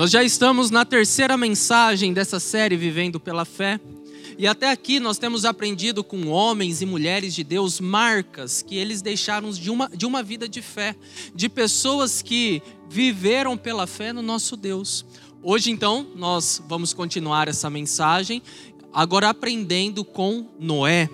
Nós já estamos na terceira mensagem dessa série Vivendo pela Fé. E até aqui nós temos aprendido com homens e mulheres de Deus marcas que eles deixaram de uma, de uma vida de fé, de pessoas que viveram pela fé no nosso Deus. Hoje, então, nós vamos continuar essa mensagem, agora aprendendo com Noé.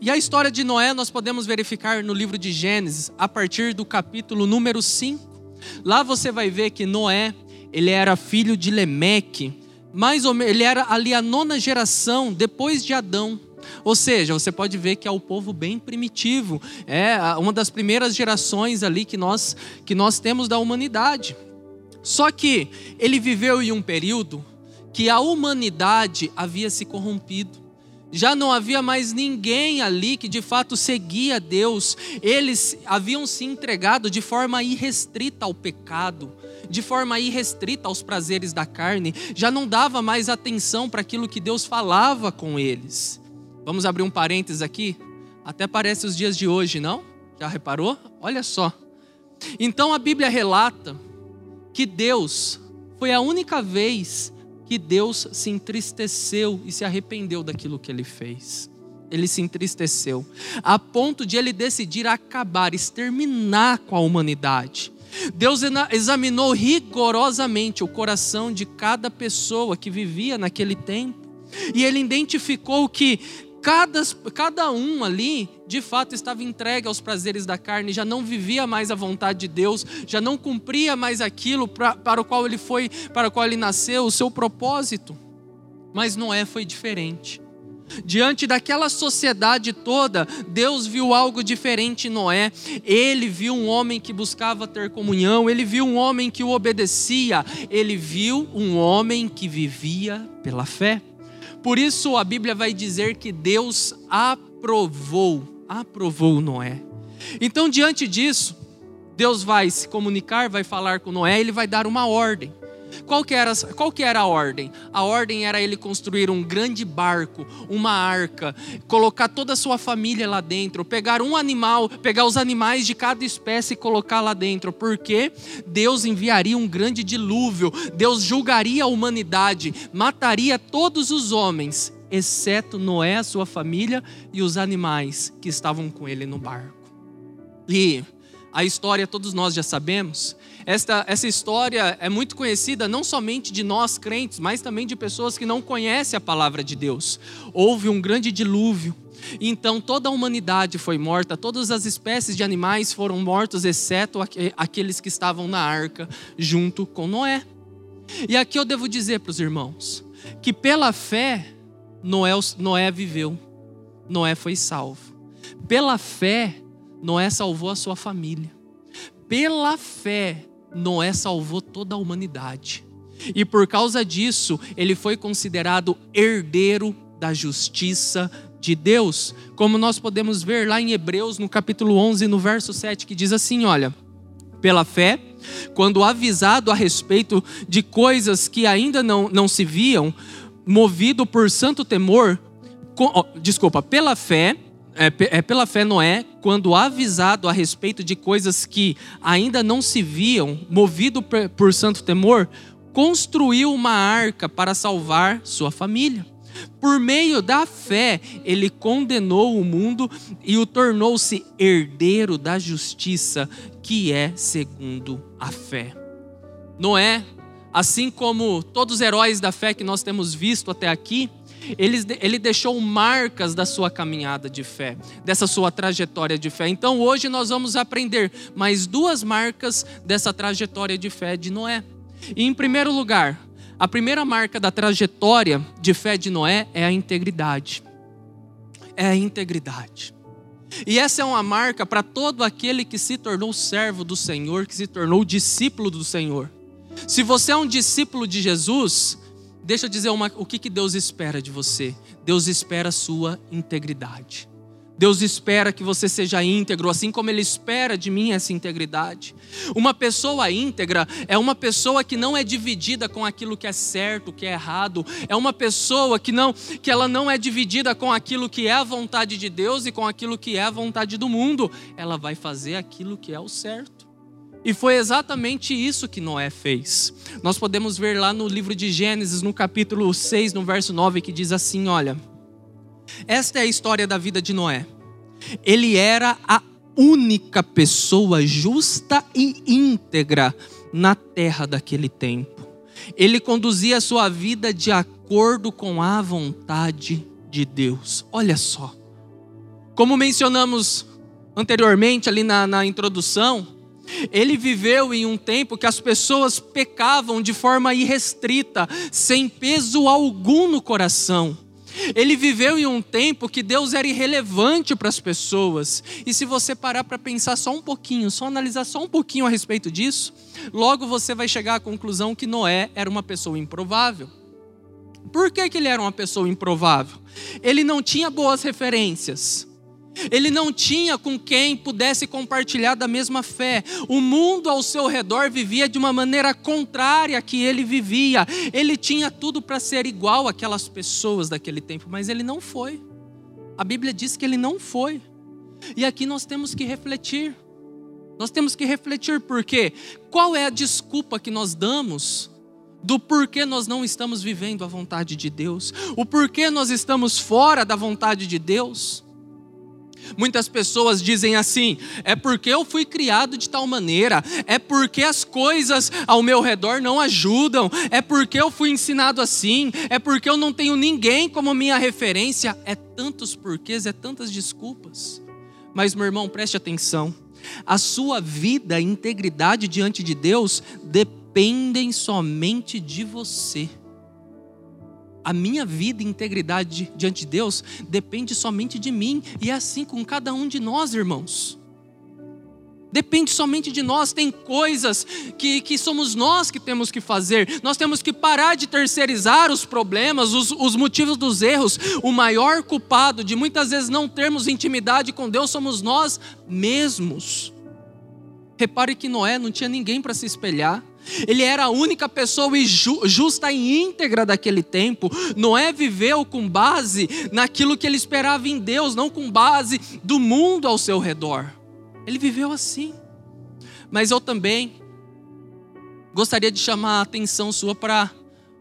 E a história de Noé nós podemos verificar no livro de Gênesis, a partir do capítulo número 5. Lá você vai ver que Noé, ele era filho de Lemeque, mais ou menos, ele era ali a nona geração depois de Adão. Ou seja, você pode ver que é o povo bem primitivo, é uma das primeiras gerações ali que nós que nós temos da humanidade. Só que ele viveu em um período que a humanidade havia se corrompido. Já não havia mais ninguém ali que de fato seguia Deus. Eles haviam se entregado de forma irrestrita ao pecado de forma irrestrita aos prazeres da carne, já não dava mais atenção para aquilo que Deus falava com eles. Vamos abrir um parênteses aqui? Até parece os dias de hoje, não? Já reparou? Olha só. Então a Bíblia relata que Deus foi a única vez que Deus se entristeceu e se arrependeu daquilo que ele fez. Ele se entristeceu, a ponto de ele decidir acabar, exterminar com a humanidade. Deus examinou rigorosamente o coração de cada pessoa que vivia naquele tempo. E ele identificou que cada, cada um ali, de fato, estava entregue aos prazeres da carne, já não vivia mais a vontade de Deus, já não cumpria mais aquilo pra, para o qual ele foi, para o qual ele nasceu, o seu propósito. Mas Noé foi diferente. Diante daquela sociedade toda, Deus viu algo diferente em Noé. Ele viu um homem que buscava ter comunhão, ele viu um homem que o obedecia, ele viu um homem que vivia pela fé. Por isso a Bíblia vai dizer que Deus aprovou, aprovou Noé. Então, diante disso, Deus vai se comunicar, vai falar com Noé, ele vai dar uma ordem. Qual que, era, qual que era a ordem? A ordem era ele construir um grande barco, uma arca, colocar toda a sua família lá dentro, pegar um animal, pegar os animais de cada espécie e colocar lá dentro, porque Deus enviaria um grande dilúvio, Deus julgaria a humanidade, mataria todos os homens, exceto Noé, sua família e os animais que estavam com ele no barco. E a história todos nós já sabemos esta, essa história é muito conhecida não somente de nós crentes, mas também de pessoas que não conhecem a palavra de Deus. Houve um grande dilúvio. Então toda a humanidade foi morta, todas as espécies de animais foram mortos, exceto aqueles que estavam na arca junto com Noé. E aqui eu devo dizer para os irmãos que pela fé Noé, Noé viveu, Noé foi salvo. Pela fé, Noé salvou a sua família. Pela fé, Noé salvou toda a humanidade. E por causa disso, ele foi considerado herdeiro da justiça de Deus, como nós podemos ver lá em Hebreus, no capítulo 11, no verso 7, que diz assim: Olha, pela fé, quando avisado a respeito de coisas que ainda não, não se viam, movido por santo temor, com, oh, desculpa, pela fé, é, é pela fé Noé, quando avisado a respeito de coisas que ainda não se viam, movido por santo temor, construiu uma arca para salvar sua família. Por meio da fé, ele condenou o mundo e o tornou-se herdeiro da justiça, que é segundo a fé. Noé, assim como todos os heróis da fé que nós temos visto até aqui, ele, ele deixou marcas da sua caminhada de fé, dessa sua trajetória de fé. Então hoje nós vamos aprender mais duas marcas dessa trajetória de fé de Noé. E em primeiro lugar, a primeira marca da trajetória de fé de Noé é a integridade. É a integridade. E essa é uma marca para todo aquele que se tornou servo do Senhor, que se tornou discípulo do Senhor. Se você é um discípulo de Jesus, Deixa eu dizer uma, o que, que Deus espera de você. Deus espera a sua integridade. Deus espera que você seja íntegro, assim como Ele espera de mim essa integridade. Uma pessoa íntegra é uma pessoa que não é dividida com aquilo que é certo, que é errado. É uma pessoa que não, que ela não é dividida com aquilo que é a vontade de Deus e com aquilo que é a vontade do mundo. Ela vai fazer aquilo que é o certo. E foi exatamente isso que Noé fez. Nós podemos ver lá no livro de Gênesis, no capítulo 6, no verso 9, que diz assim: Olha, esta é a história da vida de Noé. Ele era a única pessoa justa e íntegra na terra daquele tempo. Ele conduzia a sua vida de acordo com a vontade de Deus. Olha só. Como mencionamos anteriormente ali na, na introdução, ele viveu em um tempo que as pessoas pecavam de forma irrestrita, sem peso algum no coração. Ele viveu em um tempo que Deus era irrelevante para as pessoas. E se você parar para pensar só um pouquinho, só analisar só um pouquinho a respeito disso, logo você vai chegar à conclusão que Noé era uma pessoa improvável. Por que, que ele era uma pessoa improvável? Ele não tinha boas referências. Ele não tinha com quem pudesse compartilhar da mesma fé. O mundo ao seu redor vivia de uma maneira contrária que ele vivia. Ele tinha tudo para ser igual àquelas pessoas daquele tempo, mas ele não foi. A Bíblia diz que ele não foi. E aqui nós temos que refletir. Nós temos que refletir porque qual é a desculpa que nós damos do porquê nós não estamos vivendo a vontade de Deus, o porquê nós estamos fora da vontade de Deus. Muitas pessoas dizem assim: é porque eu fui criado de tal maneira, é porque as coisas ao meu redor não ajudam, é porque eu fui ensinado assim, é porque eu não tenho ninguém como minha referência. É tantos porquês, é tantas desculpas. Mas, meu irmão, preste atenção: a sua vida, a integridade diante de Deus dependem somente de você a minha vida e integridade diante de Deus depende somente de mim, e é assim com cada um de nós, irmãos. Depende somente de nós, tem coisas que, que somos nós que temos que fazer, nós temos que parar de terceirizar os problemas, os, os motivos dos erros. O maior culpado de muitas vezes não termos intimidade com Deus somos nós mesmos. Repare que Noé não tinha ninguém para se espelhar. Ele era a única pessoa justa e íntegra daquele tempo. Noé viveu com base naquilo que ele esperava em Deus, não com base do mundo ao seu redor. Ele viveu assim. Mas eu também gostaria de chamar a atenção sua para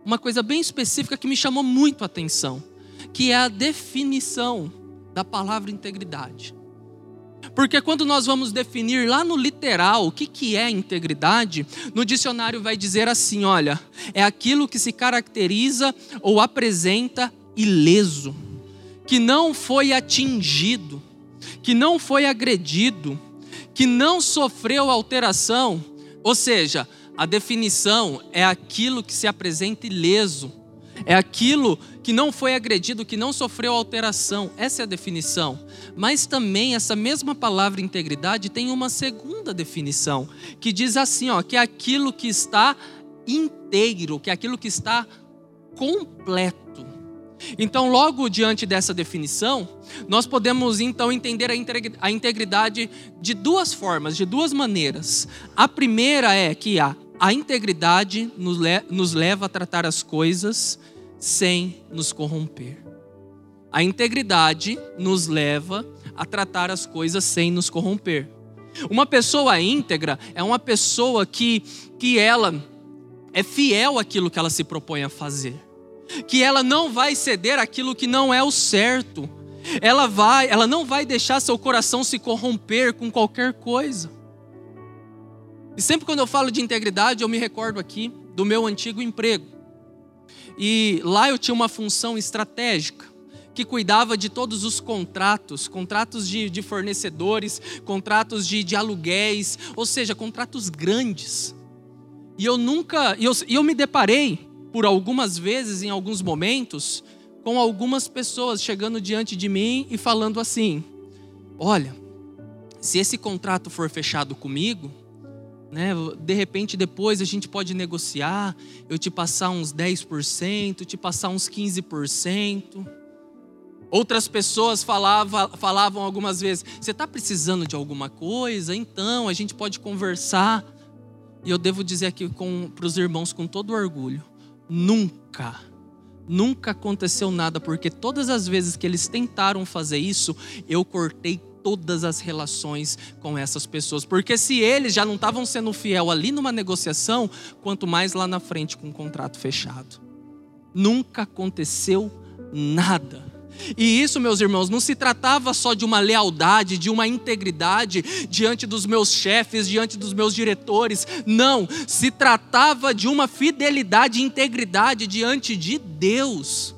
uma coisa bem específica que me chamou muito a atenção, que é a definição da palavra integridade. Porque quando nós vamos definir lá no literal o que, que é integridade, no dicionário vai dizer assim: olha, é aquilo que se caracteriza ou apresenta ileso, que não foi atingido, que não foi agredido, que não sofreu alteração. Ou seja, a definição é aquilo que se apresenta ileso, é aquilo que não foi agredido, que não sofreu alteração. Essa é a definição. Mas também essa mesma palavra integridade tem uma segunda definição, que diz assim, ó, que é aquilo que está inteiro, que é aquilo que está completo. Então, logo diante dessa definição, nós podemos então entender a integridade de duas formas, de duas maneiras. A primeira é que a, a integridade nos leva a tratar as coisas sem nos corromper. A integridade nos leva a tratar as coisas sem nos corromper. Uma pessoa íntegra é uma pessoa que, que ela é fiel àquilo que ela se propõe a fazer. Que ela não vai ceder aquilo que não é o certo. Ela vai, ela não vai deixar seu coração se corromper com qualquer coisa. E sempre quando eu falo de integridade, eu me recordo aqui do meu antigo emprego. E lá eu tinha uma função estratégica que cuidava de todos os contratos, contratos de, de fornecedores, contratos de, de, aluguéis, ou seja, contratos grandes. E eu nunca, e eu, eu me deparei por algumas vezes, em alguns momentos, com algumas pessoas chegando diante de mim e falando assim: Olha, se esse contrato for fechado comigo, né? De repente depois a gente pode negociar, eu te passar uns 10%, te passar uns 15%. Outras pessoas falavam, falavam algumas vezes: você está precisando de alguma coisa? Então a gente pode conversar. E eu devo dizer aqui para os irmãos com todo orgulho: nunca, nunca aconteceu nada, porque todas as vezes que eles tentaram fazer isso, eu cortei todas as relações com essas pessoas. Porque se eles já não estavam sendo fiel ali numa negociação, quanto mais lá na frente com um contrato fechado. Nunca aconteceu nada. E isso, meus irmãos, não se tratava só de uma lealdade, de uma integridade diante dos meus chefes, diante dos meus diretores. Não, se tratava de uma fidelidade e integridade diante de Deus.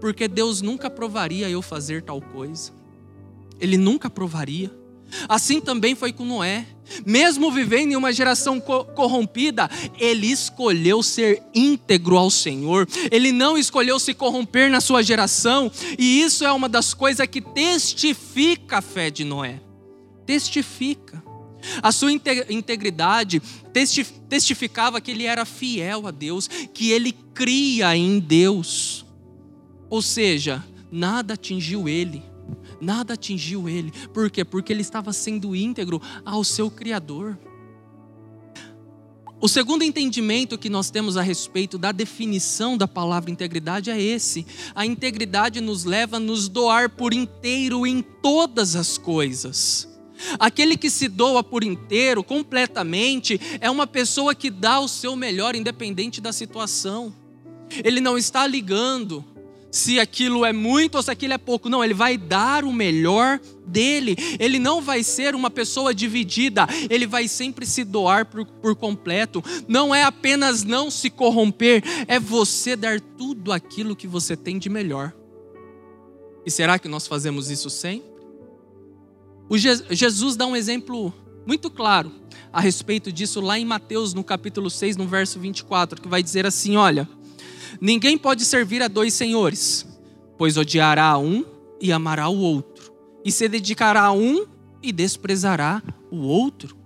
Porque Deus nunca aprovaria eu fazer tal coisa. Ele nunca aprovaria. Assim também foi com Noé. Mesmo vivendo em uma geração co corrompida, ele escolheu ser íntegro ao Senhor. Ele não escolheu se corromper na sua geração, e isso é uma das coisas que testifica a fé de Noé. Testifica. A sua integridade testificava que ele era fiel a Deus, que ele cria em Deus. Ou seja, nada atingiu ele nada atingiu ele. Por quê? Porque ele estava sendo íntegro ao seu Criador. O segundo entendimento que nós temos a respeito da definição da palavra integridade é esse: a integridade nos leva a nos doar por inteiro em todas as coisas. Aquele que se doa por inteiro, completamente, é uma pessoa que dá o seu melhor, independente da situação. Ele não está ligando se aquilo é muito ou se aquilo é pouco. Não, ele vai dar o melhor dele. Ele não vai ser uma pessoa dividida, ele vai sempre se doar por, por completo. Não é apenas não se corromper, é você dar tudo aquilo que você tem de melhor. E será que nós fazemos isso sempre? O Je Jesus dá um exemplo muito claro a respeito disso lá em Mateus, no capítulo 6, no verso 24, que vai dizer assim: Olha. Ninguém pode servir a dois senhores, pois odiará a um e amará o outro, e se dedicará a um e desprezará o outro.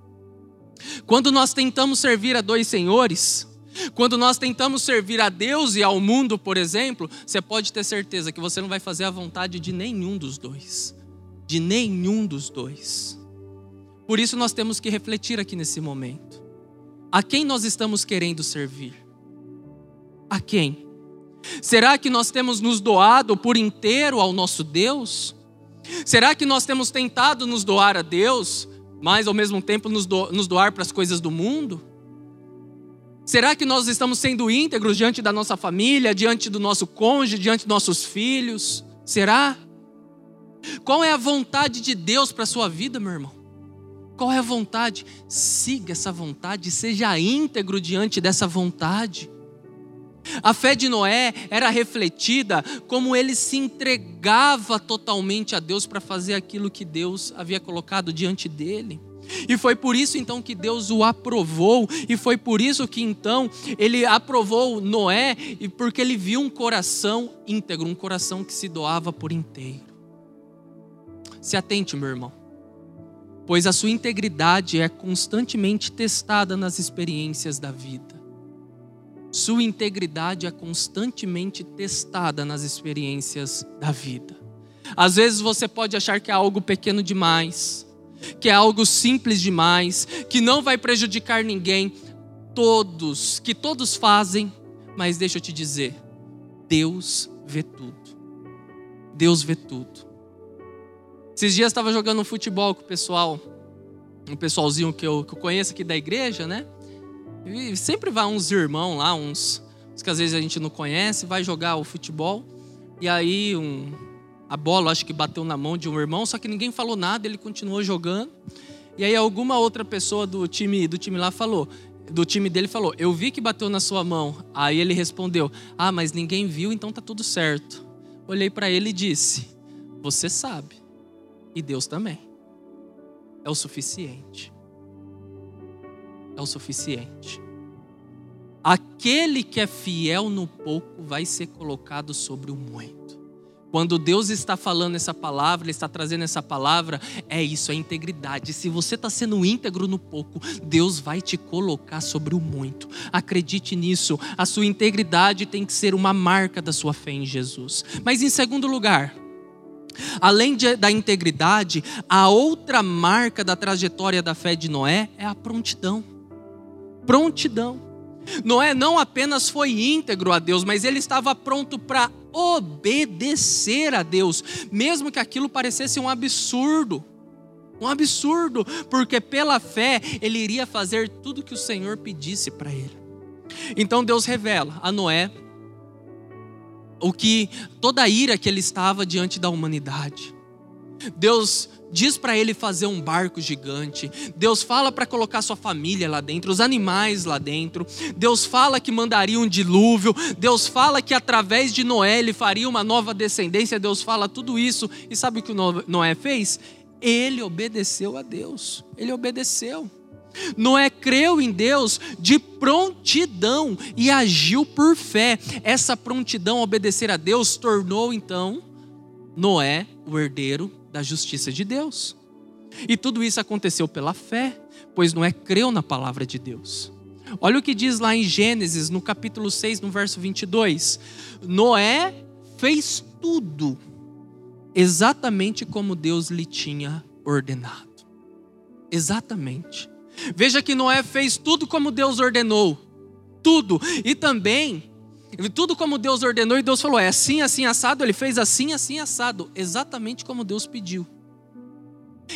Quando nós tentamos servir a dois senhores, quando nós tentamos servir a Deus e ao mundo, por exemplo, você pode ter certeza que você não vai fazer a vontade de nenhum dos dois. De nenhum dos dois. Por isso nós temos que refletir aqui nesse momento. A quem nós estamos querendo servir? A quem? Será que nós temos nos doado por inteiro ao nosso Deus? Será que nós temos tentado nos doar a Deus, mas ao mesmo tempo nos, do, nos doar para as coisas do mundo? Será que nós estamos sendo íntegros diante da nossa família, diante do nosso cônjuge, diante dos nossos filhos? Será? Qual é a vontade de Deus para a sua vida, meu irmão? Qual é a vontade? Siga essa vontade, seja íntegro diante dessa vontade. A fé de Noé era refletida como ele se entregava totalmente a Deus para fazer aquilo que Deus havia colocado diante dele. E foi por isso então que Deus o aprovou, e foi por isso que então ele aprovou Noé, e porque ele viu um coração íntegro, um coração que se doava por inteiro. Se atente, meu irmão, pois a sua integridade é constantemente testada nas experiências da vida. Sua integridade é constantemente testada nas experiências da vida. Às vezes você pode achar que é algo pequeno demais, que é algo simples demais, que não vai prejudicar ninguém. Todos, que todos fazem, mas deixa eu te dizer, Deus vê tudo. Deus vê tudo. Esses dias estava jogando futebol com o pessoal, um pessoalzinho que eu, que eu conheço aqui da igreja, né? E sempre vai uns irmãos lá, uns, uns que às vezes a gente não conhece, vai jogar o futebol. E aí um, a bola acho que bateu na mão de um irmão, só que ninguém falou nada, ele continuou jogando. E aí alguma outra pessoa do time do time lá falou, do time dele falou: "Eu vi que bateu na sua mão". Aí ele respondeu: "Ah, mas ninguém viu, então tá tudo certo". Olhei para ele e disse: "Você sabe. E Deus também. É o suficiente é o suficiente. Aquele que é fiel no pouco vai ser colocado sobre o muito. Quando Deus está falando essa palavra, Ele está trazendo essa palavra, é isso, é integridade. Se você está sendo íntegro no pouco, Deus vai te colocar sobre o muito. Acredite nisso. A sua integridade tem que ser uma marca da sua fé em Jesus. Mas em segundo lugar, além de, da integridade, a outra marca da trajetória da fé de Noé é a prontidão prontidão. Noé não apenas foi íntegro a Deus, mas ele estava pronto para obedecer a Deus, mesmo que aquilo parecesse um absurdo. Um absurdo, porque pela fé ele iria fazer tudo que o Senhor pedisse para ele. Então Deus revela a Noé o que toda a ira que ele estava diante da humanidade. Deus diz para ele fazer um barco gigante. Deus fala para colocar sua família lá dentro, os animais lá dentro. Deus fala que mandaria um dilúvio. Deus fala que através de Noé ele faria uma nova descendência. Deus fala tudo isso. E sabe o que Noé fez? Ele obedeceu a Deus. Ele obedeceu. Noé creu em Deus de prontidão e agiu por fé. Essa prontidão a obedecer a Deus tornou então Noé o herdeiro da justiça de Deus. E tudo isso aconteceu pela fé, pois Noé creu na palavra de Deus. Olha o que diz lá em Gênesis, no capítulo 6, no verso 22. Noé fez tudo exatamente como Deus lhe tinha ordenado. Exatamente. Veja que Noé fez tudo como Deus ordenou. Tudo. E também, tudo como Deus ordenou, e Deus falou: é assim, assim, assado. Ele fez assim, assim, assado. Exatamente como Deus pediu.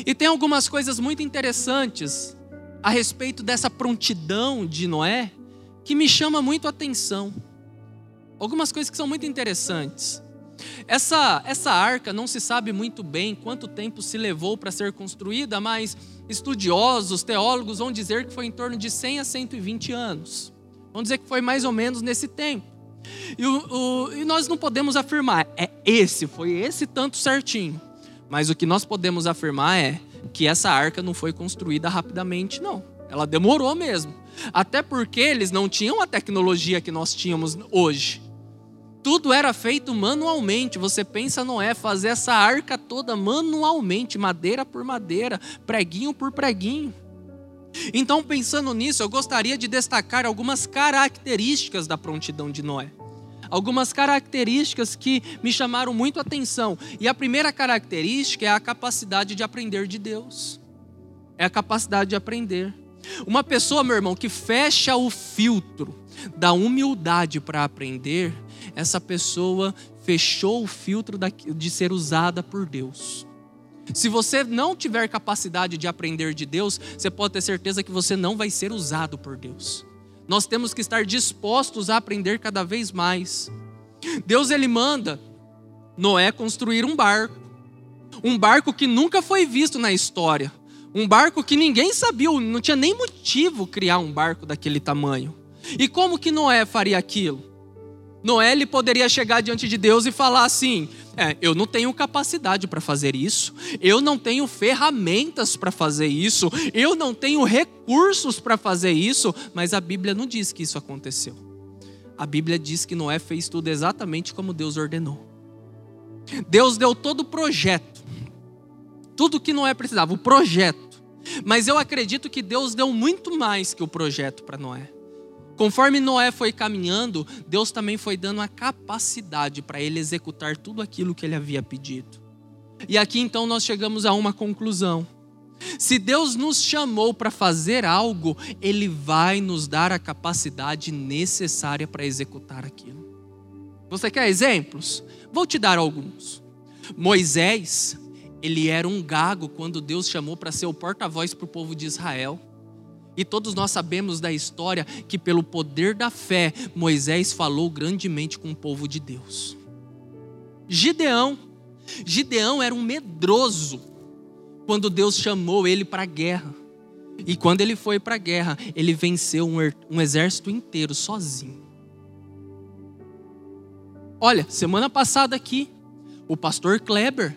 E tem algumas coisas muito interessantes a respeito dessa prontidão de Noé que me chama muito a atenção. Algumas coisas que são muito interessantes. Essa, essa arca não se sabe muito bem quanto tempo se levou para ser construída, mas estudiosos, teólogos vão dizer que foi em torno de 100 a 120 anos. Vão dizer que foi mais ou menos nesse tempo. E, o, o, e nós não podemos afirmar, é esse, foi esse tanto certinho. Mas o que nós podemos afirmar é que essa arca não foi construída rapidamente, não. Ela demorou mesmo. Até porque eles não tinham a tecnologia que nós tínhamos hoje. Tudo era feito manualmente. Você pensa, Noé, fazer essa arca toda manualmente, madeira por madeira, preguinho por preguinho. Então, pensando nisso, eu gostaria de destacar algumas características da prontidão de Noé. Algumas características que me chamaram muito a atenção. E a primeira característica é a capacidade de aprender de Deus. É a capacidade de aprender. Uma pessoa, meu irmão, que fecha o filtro da humildade para aprender, essa pessoa fechou o filtro de ser usada por Deus. Se você não tiver capacidade de aprender de Deus, você pode ter certeza que você não vai ser usado por Deus. Nós temos que estar dispostos a aprender cada vez mais. Deus ele manda Noé construir um barco. Um barco que nunca foi visto na história. Um barco que ninguém sabia, não tinha nem motivo criar um barco daquele tamanho. E como que Noé faria aquilo? Noé ele poderia chegar diante de Deus e falar assim: é, eu não tenho capacidade para fazer isso, eu não tenho ferramentas para fazer isso, eu não tenho recursos para fazer isso, mas a Bíblia não diz que isso aconteceu. A Bíblia diz que Noé fez tudo exatamente como Deus ordenou. Deus deu todo o projeto, tudo que Noé precisava, o projeto. Mas eu acredito que Deus deu muito mais que o projeto para Noé. Conforme Noé foi caminhando, Deus também foi dando a capacidade para ele executar tudo aquilo que ele havia pedido. E aqui então nós chegamos a uma conclusão. Se Deus nos chamou para fazer algo, Ele vai nos dar a capacidade necessária para executar aquilo. Você quer exemplos? Vou te dar alguns. Moisés, ele era um gago quando Deus chamou para ser o porta-voz para o povo de Israel. E todos nós sabemos da história que, pelo poder da fé, Moisés falou grandemente com o povo de Deus. Gideão. Gideão era um medroso quando Deus chamou ele para a guerra. E quando ele foi para a guerra, ele venceu um, um exército inteiro sozinho. Olha, semana passada aqui, o pastor Kleber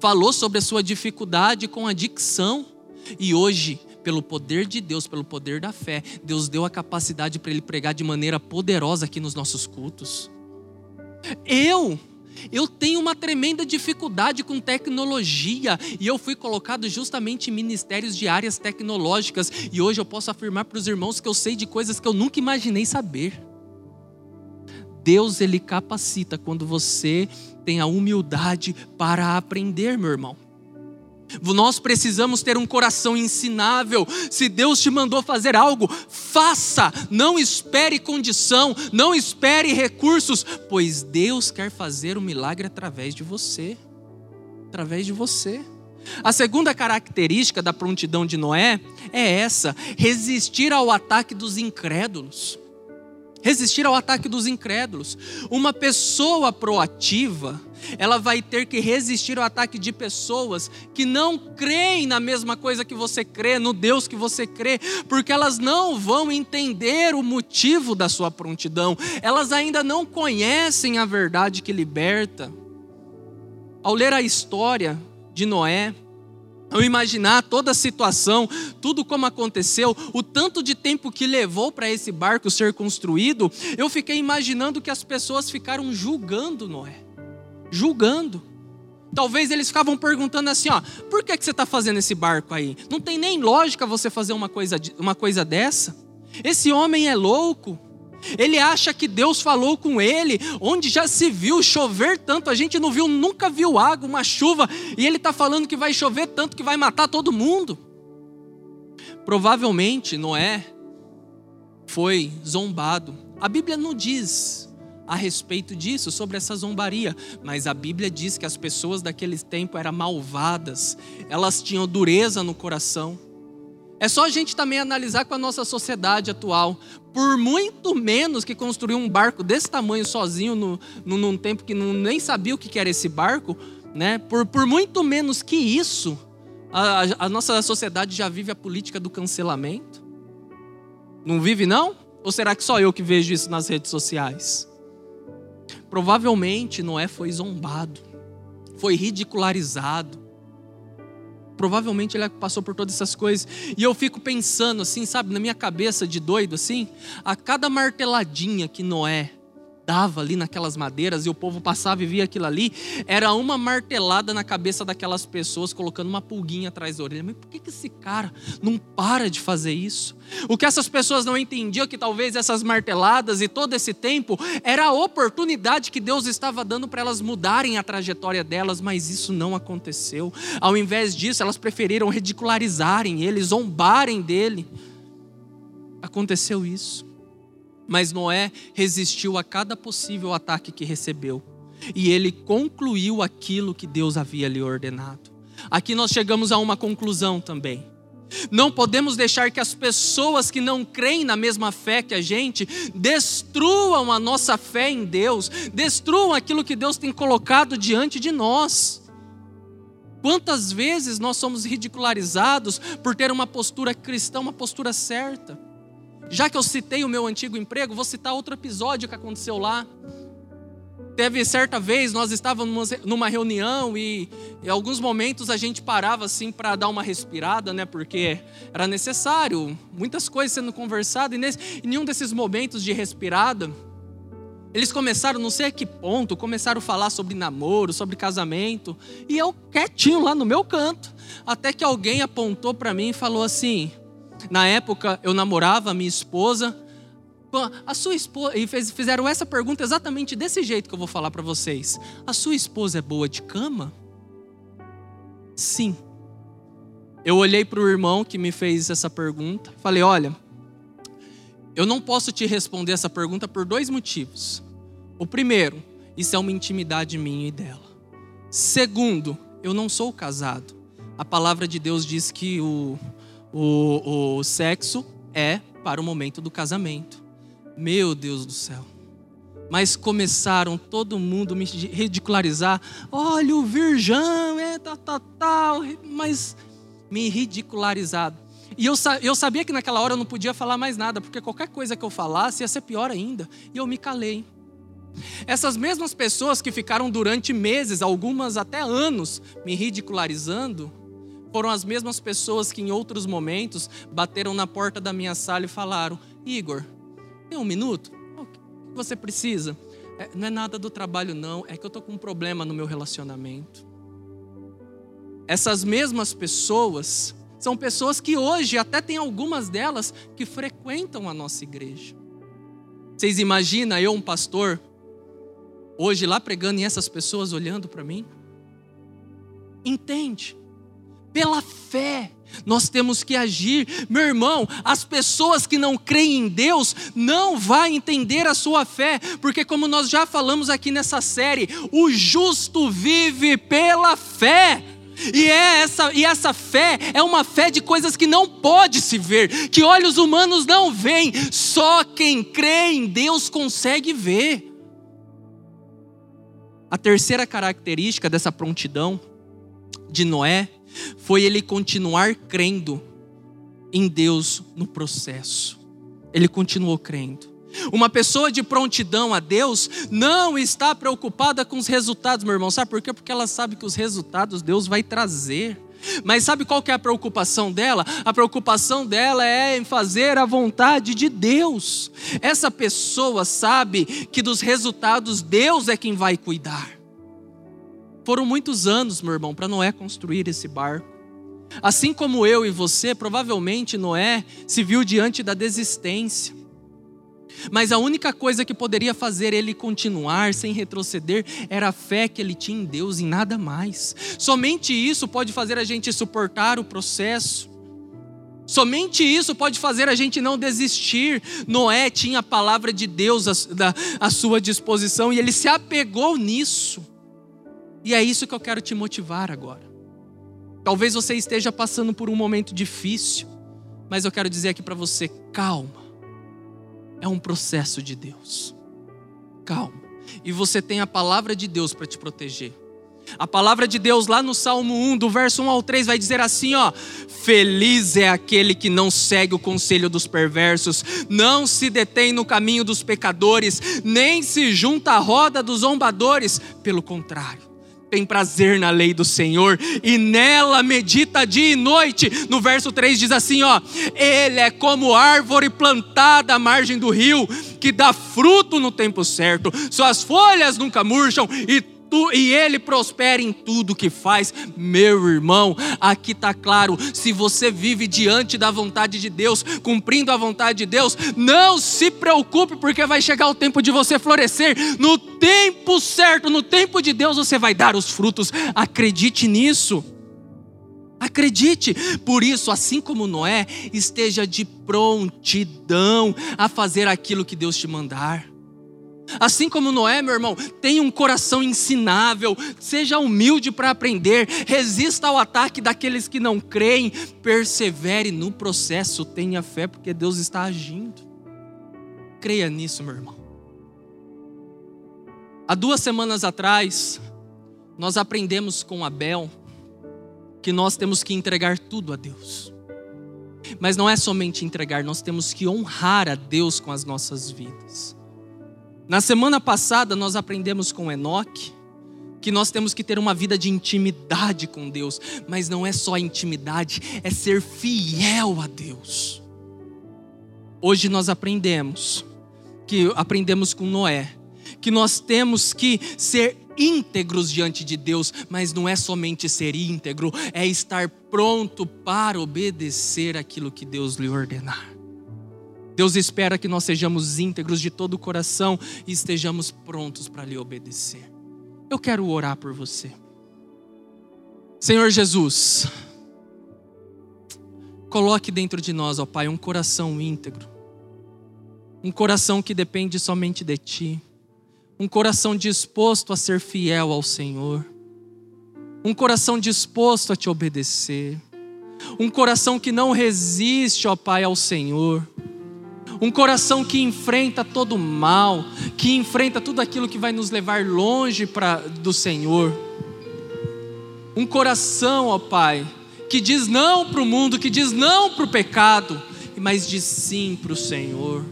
falou sobre a sua dificuldade com a dicção. E hoje pelo poder de Deus, pelo poder da fé, Deus deu a capacidade para ele pregar de maneira poderosa aqui nos nossos cultos. Eu, eu tenho uma tremenda dificuldade com tecnologia e eu fui colocado justamente em ministérios de áreas tecnológicas e hoje eu posso afirmar para os irmãos que eu sei de coisas que eu nunca imaginei saber. Deus ele capacita quando você tem a humildade para aprender, meu irmão. Nós precisamos ter um coração ensinável. Se Deus te mandou fazer algo, faça. Não espere condição, não espere recursos, pois Deus quer fazer um milagre através de você. Através de você. A segunda característica da prontidão de Noé é essa: resistir ao ataque dos incrédulos. Resistir ao ataque dos incrédulos. Uma pessoa proativa, ela vai ter que resistir ao ataque de pessoas que não creem na mesma coisa que você crê, no Deus que você crê, porque elas não vão entender o motivo da sua prontidão, elas ainda não conhecem a verdade que liberta. Ao ler a história de Noé, ao imaginar toda a situação, tudo como aconteceu, o tanto de tempo que levou para esse barco ser construído, eu fiquei imaginando que as pessoas ficaram julgando Noé. Julgando. Talvez eles ficavam perguntando assim: ó, por que, que você está fazendo esse barco aí? Não tem nem lógica você fazer uma coisa, uma coisa dessa. Esse homem é louco. Ele acha que Deus falou com ele, onde já se viu chover tanto, a gente não viu, nunca viu água, uma chuva, e ele está falando que vai chover tanto que vai matar todo mundo. Provavelmente Noé foi zombado. A Bíblia não diz a respeito disso, sobre essa zombaria, mas a Bíblia diz que as pessoas daquele tempo eram malvadas, elas tinham dureza no coração. É só a gente também analisar com a nossa sociedade atual. Por muito menos que construir um barco desse tamanho sozinho no, no, num tempo que não, nem sabia o que era esse barco, né? por, por muito menos que isso, a, a nossa sociedade já vive a política do cancelamento. Não vive, não? Ou será que só eu que vejo isso nas redes sociais? Provavelmente Noé foi zombado, foi ridicularizado, Provavelmente ele passou por todas essas coisas. E eu fico pensando assim, sabe, na minha cabeça de doido assim, a cada marteladinha que Noé dava ali naquelas madeiras e o povo passava e via aquilo ali, era uma martelada na cabeça daquelas pessoas, colocando uma pulguinha atrás da orelha. Mas por que, que esse cara não para de fazer isso? O que essas pessoas não entendiam que talvez essas marteladas e todo esse tempo era a oportunidade que Deus estava dando para elas mudarem a trajetória delas, mas isso não aconteceu. Ao invés disso, elas preferiram ridicularizarem ele, zombarem dele. Aconteceu isso. Mas Noé resistiu a cada possível ataque que recebeu. E ele concluiu aquilo que Deus havia lhe ordenado. Aqui nós chegamos a uma conclusão também. Não podemos deixar que as pessoas que não creem na mesma fé que a gente destruam a nossa fé em Deus, destruam aquilo que Deus tem colocado diante de nós. Quantas vezes nós somos ridicularizados por ter uma postura cristã, uma postura certa? Já que eu citei o meu antigo emprego, vou citar outro episódio que aconteceu lá. Teve certa vez, nós estávamos numa reunião e em alguns momentos a gente parava assim para dar uma respirada, né? Porque era necessário, muitas coisas sendo conversadas, e nesse, em nenhum desses momentos de respirada, eles começaram, não sei a que ponto, começaram a falar sobre namoro, sobre casamento, e eu quietinho lá no meu canto, até que alguém apontou para mim e falou assim: na época eu namorava a minha esposa. A sua esposa e fez, fizeram essa pergunta exatamente desse jeito que eu vou falar para vocês. A sua esposa é boa de cama? Sim. Eu olhei para o irmão que me fez essa pergunta. Falei: olha, eu não posso te responder essa pergunta por dois motivos. O primeiro, isso é uma intimidade minha e dela. Segundo, eu não sou casado. A palavra de Deus diz que o, o, o sexo é para o momento do casamento. Meu Deus do céu. Mas começaram todo mundo me ridicularizar. Olha, o virgão, é tal, tal, tal. Mas me ridicularizado. E eu, eu sabia que naquela hora eu não podia falar mais nada, porque qualquer coisa que eu falasse ia ser pior ainda. E eu me calei. Essas mesmas pessoas que ficaram durante meses, algumas até anos, me ridicularizando, foram as mesmas pessoas que em outros momentos bateram na porta da minha sala e falaram: Igor, tem um minuto? O que você precisa? É, não é nada do trabalho, não, é que eu estou com um problema no meu relacionamento. Essas mesmas pessoas são pessoas que hoje, até tem algumas delas, que frequentam a nossa igreja. Vocês imaginam eu, um pastor, hoje lá pregando e essas pessoas olhando para mim? Entende? Pela fé, nós temos que agir. Meu irmão, as pessoas que não creem em Deus não vão entender a sua fé, porque como nós já falamos aqui nessa série, o justo vive pela fé. E, é essa, e essa fé é uma fé de coisas que não pode se ver, que olhos humanos não veem, só quem crê em Deus consegue ver. A terceira característica dessa prontidão de Noé foi ele continuar crendo em Deus no processo. Ele continuou crendo. Uma pessoa de prontidão a Deus não está preocupada com os resultados, meu irmão. Sabe por quê? Porque ela sabe que os resultados Deus vai trazer. Mas sabe qual que é a preocupação dela? A preocupação dela é em fazer a vontade de Deus. Essa pessoa sabe que dos resultados Deus é quem vai cuidar. Foram muitos anos, meu irmão, para Noé construir esse barco. Assim como eu e você, provavelmente Noé se viu diante da desistência. Mas a única coisa que poderia fazer ele continuar sem retroceder era a fé que ele tinha em Deus e nada mais. Somente isso pode fazer a gente suportar o processo. Somente isso pode fazer a gente não desistir. Noé tinha a palavra de Deus à, sua disposição e ele se apegou nisso. E é isso que eu quero te motivar agora. Talvez você esteja passando por um momento difícil, mas eu quero dizer aqui para você: calma. É um processo de Deus. Calma. E você tem a palavra de Deus para te proteger. A palavra de Deus lá no Salmo 1, do verso 1 ao 3, vai dizer assim: ó, feliz é aquele que não segue o conselho dos perversos, não se detém no caminho dos pecadores, nem se junta à roda dos zombadores, pelo contrário tem prazer na lei do Senhor e nela medita dia e noite. No verso 3 diz assim, ó: Ele é como árvore plantada à margem do rio, que dá fruto no tempo certo. Suas folhas nunca murcham e e ele prospera em tudo que faz. Meu irmão, aqui está claro: se você vive diante da vontade de Deus, cumprindo a vontade de Deus, não se preocupe, porque vai chegar o tempo de você florescer. No tempo certo, no tempo de Deus, você vai dar os frutos. Acredite nisso. Acredite, por isso, assim como Noé, esteja de prontidão a fazer aquilo que Deus te mandar. Assim como Noé, meu irmão, tenha um coração ensinável, seja humilde para aprender, resista ao ataque daqueles que não creem, persevere no processo, tenha fé, porque Deus está agindo. Creia nisso, meu irmão. Há duas semanas atrás, nós aprendemos com Abel que nós temos que entregar tudo a Deus. Mas não é somente entregar, nós temos que honrar a Deus com as nossas vidas. Na semana passada nós aprendemos com Enoque que nós temos que ter uma vida de intimidade com Deus, mas não é só intimidade, é ser fiel a Deus. Hoje nós aprendemos que aprendemos com Noé que nós temos que ser íntegros diante de Deus, mas não é somente ser íntegro, é estar pronto para obedecer aquilo que Deus lhe ordenar. Deus espera que nós sejamos íntegros de todo o coração e estejamos prontos para lhe obedecer. Eu quero orar por você. Senhor Jesus, coloque dentro de nós, ó Pai, um coração íntegro, um coração que depende somente de Ti, um coração disposto a ser fiel ao Senhor, um coração disposto a Te obedecer, um coração que não resiste, ó Pai, ao Senhor um coração que enfrenta todo o mal, que enfrenta tudo aquilo que vai nos levar longe pra, do Senhor. Um coração, ó Pai, que diz não para o mundo, que diz não para o pecado, mas diz sim para o Senhor.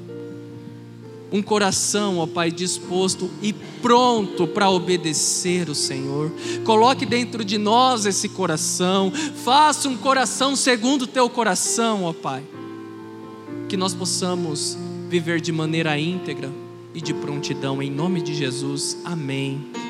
Um coração, ó Pai, disposto e pronto para obedecer o Senhor. Coloque dentro de nós esse coração. Faça um coração segundo o teu coração, ó Pai que nós possamos viver de maneira íntegra e de prontidão, em nome de Jesus. Amém.